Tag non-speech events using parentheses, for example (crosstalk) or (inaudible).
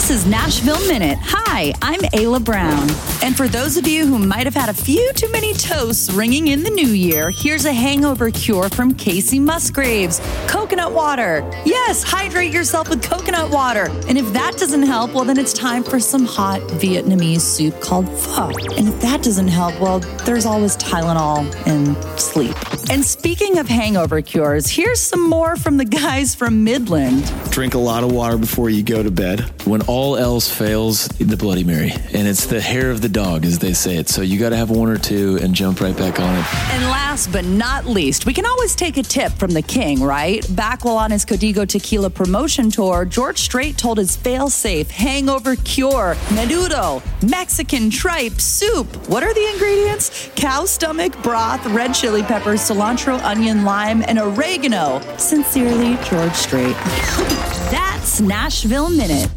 This is Nashville Minute. Hi, I'm Ayla Brown. And for those of you who might have had a few too many toasts ringing in the new year, here's a hangover cure from Kacey Musgraves coconut water. Yes, hydrate yourself with coconut water. And if that doesn't help, well, then it's time for some hot Vietnamese soup called pho. And if that doesn't help, well, there's always Tylenol and sleep. And speaking of hangover cures, here's some more from the guys from Midland. Drink a lot of water before you go to bed. When all else fails, the Bloody Mary. And it's the hair of the dog, as they say it. So you got to have one or two and jump right back on it. And last but not least, we can always take a tip from the king, right? Back while on his Código Tequila promotion tour, George Strait told his fail-safe hangover cure, menudo, Mexican tripe soup. What are the ingredients? Cow stomach, broth, red chili peppers, cilantro, onion, lime, and oregano. Sincerely, George Strait. (laughs) That's Nashville Minute.